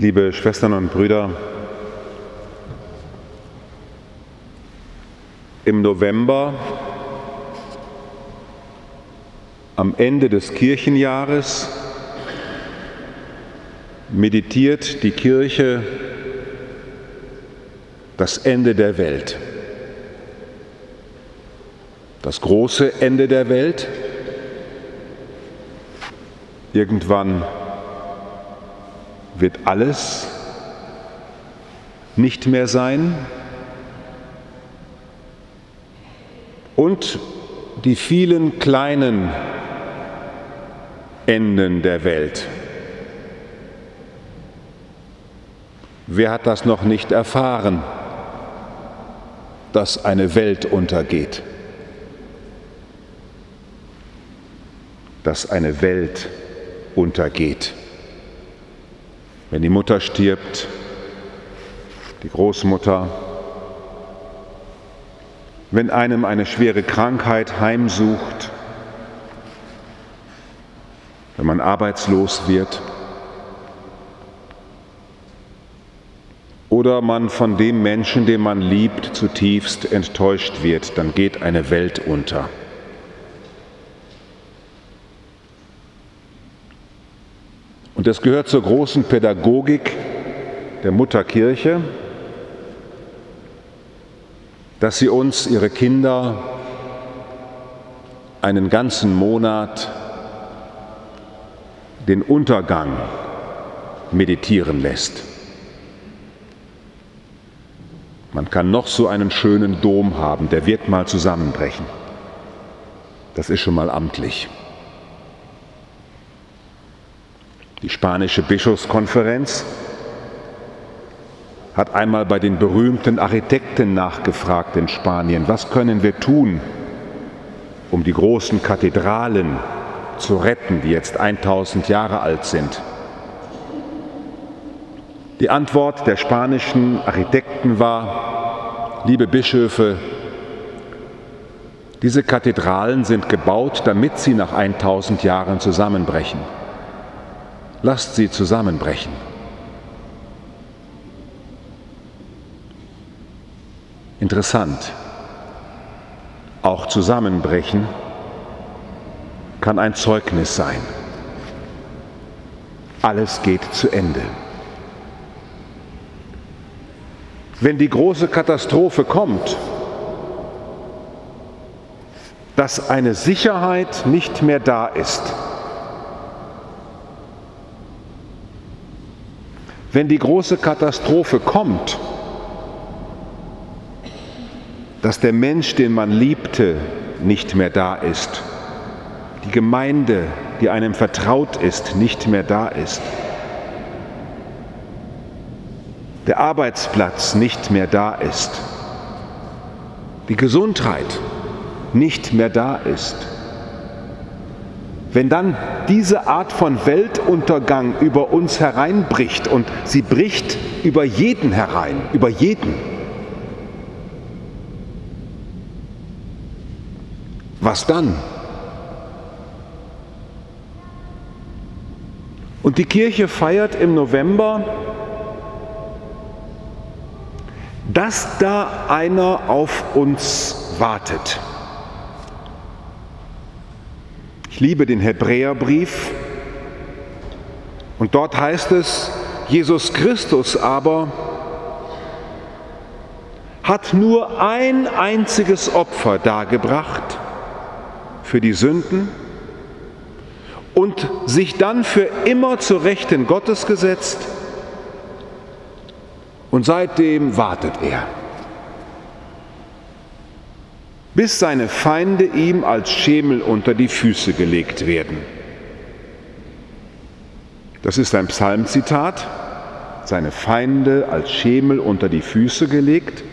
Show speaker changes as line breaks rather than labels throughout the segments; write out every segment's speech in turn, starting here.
Liebe Schwestern und Brüder, im November, am Ende des Kirchenjahres, meditiert die Kirche das Ende der Welt. Das große Ende der Welt. Irgendwann wird alles nicht mehr sein und die vielen kleinen Enden der Welt. Wer hat das noch nicht erfahren, dass eine Welt untergeht? Dass eine Welt untergeht wenn die Mutter stirbt, die Großmutter, wenn einem eine schwere Krankheit heimsucht, wenn man arbeitslos wird oder man von dem Menschen, den man liebt, zutiefst enttäuscht wird, dann geht eine Welt unter. Und das gehört zur großen Pädagogik der Mutterkirche, dass sie uns, ihre Kinder, einen ganzen Monat den Untergang meditieren lässt. Man kann noch so einen schönen Dom haben, der wird mal zusammenbrechen. Das ist schon mal amtlich. Die spanische Bischofskonferenz hat einmal bei den berühmten Architekten nachgefragt in Spanien, was können wir tun, um die großen Kathedralen zu retten, die jetzt 1000 Jahre alt sind. Die Antwort der spanischen Architekten war, liebe Bischöfe, diese Kathedralen sind gebaut, damit sie nach 1000 Jahren zusammenbrechen lasst sie zusammenbrechen. Interessant, auch zusammenbrechen kann ein Zeugnis sein. Alles geht zu Ende. Wenn die große Katastrophe kommt, dass eine Sicherheit nicht mehr da ist, wenn die große Katastrophe kommt, dass der Mensch, den man liebte, nicht mehr da ist, die Gemeinde, die einem vertraut ist, nicht mehr da ist, der Arbeitsplatz nicht mehr da ist, die Gesundheit nicht mehr da ist, wenn dann diese Art von Weltuntergang über uns hereinbricht und sie bricht über jeden herein, über jeden, was dann? Und die Kirche feiert im November, dass da einer auf uns wartet. Ich liebe den Hebräerbrief. Und dort heißt es, Jesus Christus aber hat nur ein einziges Opfer dargebracht für die Sünden und sich dann für immer zur Rechten Gottes gesetzt. Und seitdem wartet er bis seine Feinde ihm als Schemel unter die Füße gelegt werden. Das ist ein Psalmzitat, seine Feinde als Schemel unter die Füße gelegt.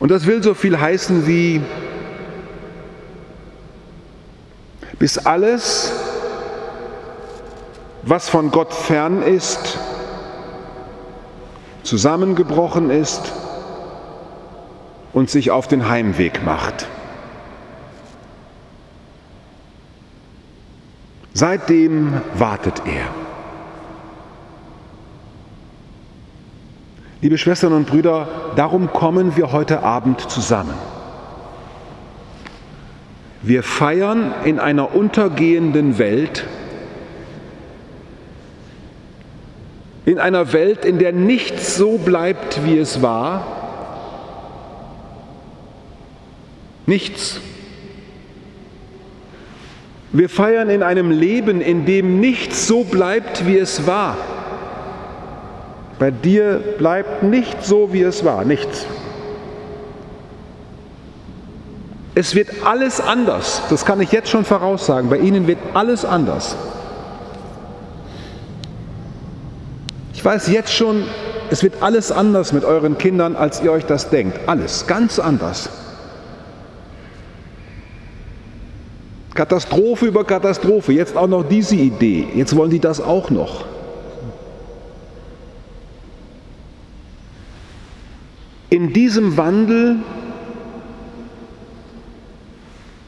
Und das will so viel heißen wie, bis alles, was von Gott fern ist, zusammengebrochen ist und sich auf den Heimweg macht. Seitdem wartet er. Liebe Schwestern und Brüder, darum kommen wir heute Abend zusammen. Wir feiern in einer untergehenden Welt, in einer Welt, in der nichts so bleibt, wie es war, Nichts. Wir feiern in einem Leben, in dem nichts so bleibt, wie es war. Bei dir bleibt nicht so, wie es war, nichts. Es wird alles anders, das kann ich jetzt schon voraussagen. Bei Ihnen wird alles anders. Ich weiß jetzt schon, es wird alles anders mit euren Kindern, als ihr euch das denkt. Alles, ganz anders. Katastrophe über Katastrophe, jetzt auch noch diese Idee, jetzt wollen die das auch noch. In diesem Wandel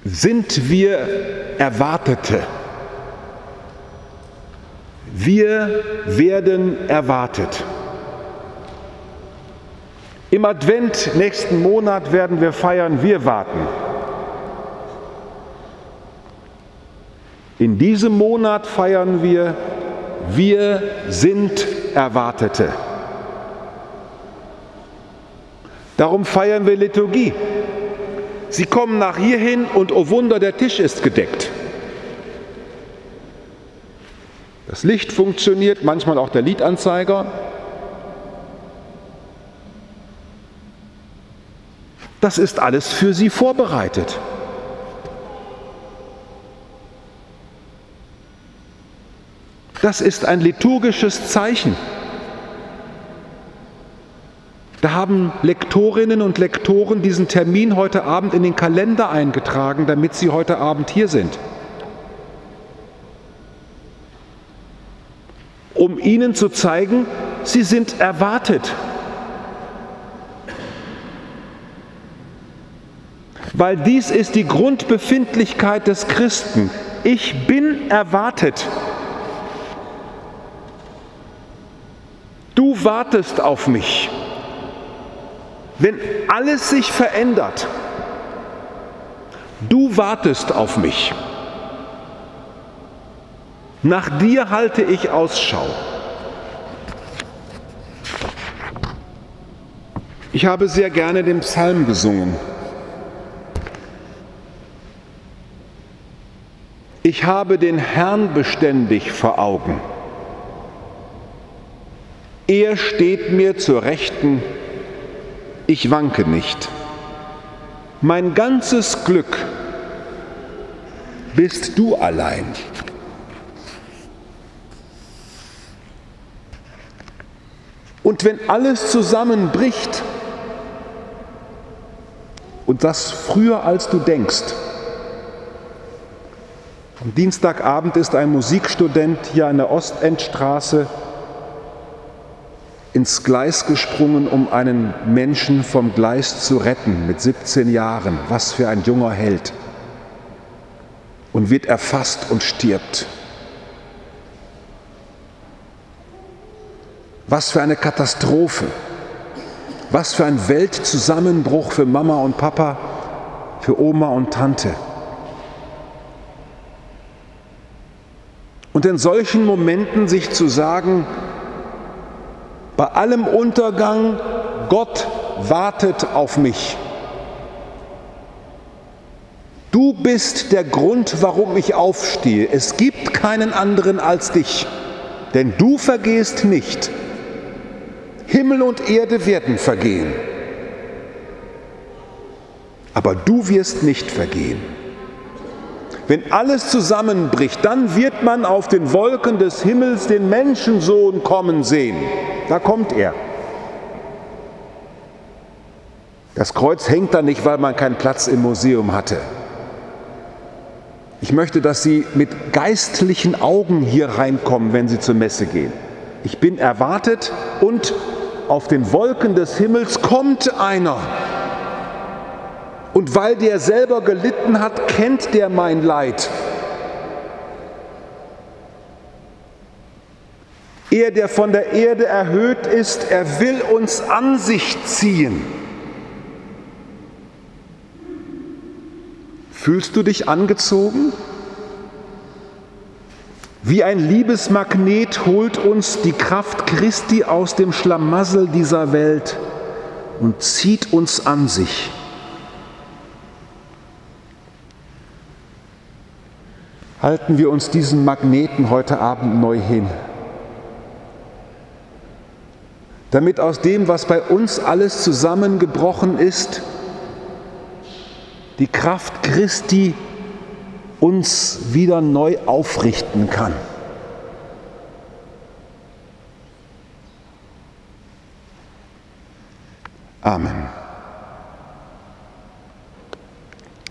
sind wir Erwartete. Wir werden erwartet. Im Advent nächsten Monat werden wir feiern, wir warten. In diesem Monat feiern wir, wir sind Erwartete. Darum feiern wir Liturgie. Sie kommen nach hierhin und oh Wunder, der Tisch ist gedeckt. Das Licht funktioniert, manchmal auch der Liedanzeiger. Das ist alles für Sie vorbereitet. Das ist ein liturgisches Zeichen. Da haben Lektorinnen und Lektoren diesen Termin heute Abend in den Kalender eingetragen, damit sie heute Abend hier sind. Um ihnen zu zeigen, sie sind erwartet. Weil dies ist die Grundbefindlichkeit des Christen. Ich bin erwartet. Wartest auf mich. Wenn alles sich verändert, du wartest auf mich. Nach dir halte ich Ausschau. Ich habe sehr gerne den Psalm gesungen. Ich habe den Herrn beständig vor Augen. Er steht mir zur Rechten ich wanke nicht. Mein ganzes Glück bist du allein. Und wenn alles zusammenbricht, und das früher als du denkst, am Dienstagabend ist ein Musikstudent hier an der Ostendstraße ins Gleis gesprungen, um einen Menschen vom Gleis zu retten mit 17 Jahren. Was für ein junger Held. Und wird erfasst und stirbt. Was für eine Katastrophe. Was für ein Weltzusammenbruch für Mama und Papa, für Oma und Tante. Und in solchen Momenten sich zu sagen, bei allem Untergang, Gott wartet auf mich. Du bist der Grund, warum ich aufstehe. Es gibt keinen anderen als dich, denn du vergehst nicht. Himmel und Erde werden vergehen, aber du wirst nicht vergehen. Wenn alles zusammenbricht, dann wird man auf den Wolken des Himmels den Menschensohn kommen sehen. Da kommt er. Das Kreuz hängt da nicht, weil man keinen Platz im Museum hatte. Ich möchte, dass Sie mit geistlichen Augen hier reinkommen, wenn Sie zur Messe gehen. Ich bin erwartet und auf den Wolken des Himmels kommt einer. Und weil der selber gelitten hat, kennt der mein Leid. Er, der von der Erde erhöht ist, er will uns an sich ziehen. Fühlst du dich angezogen? Wie ein Liebesmagnet holt uns die Kraft Christi aus dem Schlamassel dieser Welt und zieht uns an sich. Halten wir uns diesen Magneten heute Abend neu hin, damit aus dem, was bei uns alles zusammengebrochen ist, die Kraft Christi uns wieder neu aufrichten kann. Amen.